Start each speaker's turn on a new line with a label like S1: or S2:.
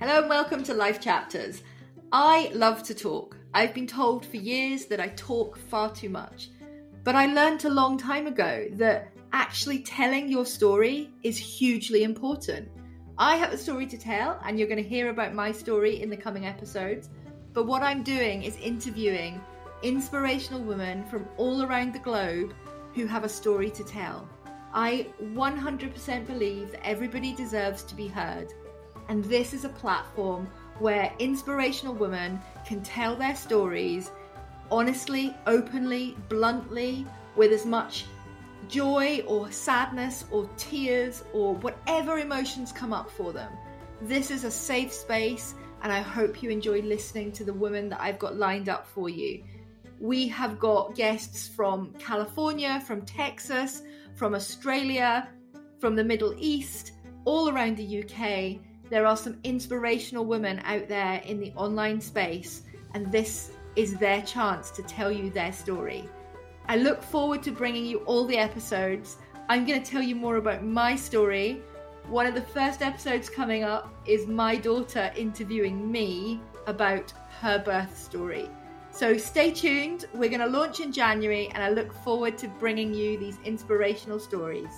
S1: Hello and welcome to Life Chapters. I love to talk. I've been told for years that I talk far too much. But I learned a long time ago that actually telling your story is hugely important. I have a story to tell, and you're going to hear about my story in the coming episodes. But what I'm doing is interviewing inspirational women from all around the globe who have a story to tell. I 100% believe that everybody deserves to be heard, and this is a platform where inspirational women can tell their stories honestly, openly, bluntly, with as much joy or sadness or tears or whatever emotions come up for them. This is a safe space, and I hope you enjoy listening to the women that I've got lined up for you. We have got guests from California, from Texas, from Australia, from the Middle East, all around the UK. There are some inspirational women out there in the online space, and this is their chance to tell you their story. I look forward to bringing you all the episodes. I'm going to tell you more about my story. One of the first episodes coming up is my daughter interviewing me about her birth story. So stay tuned. We're going to launch in January, and I look forward to bringing you these inspirational stories.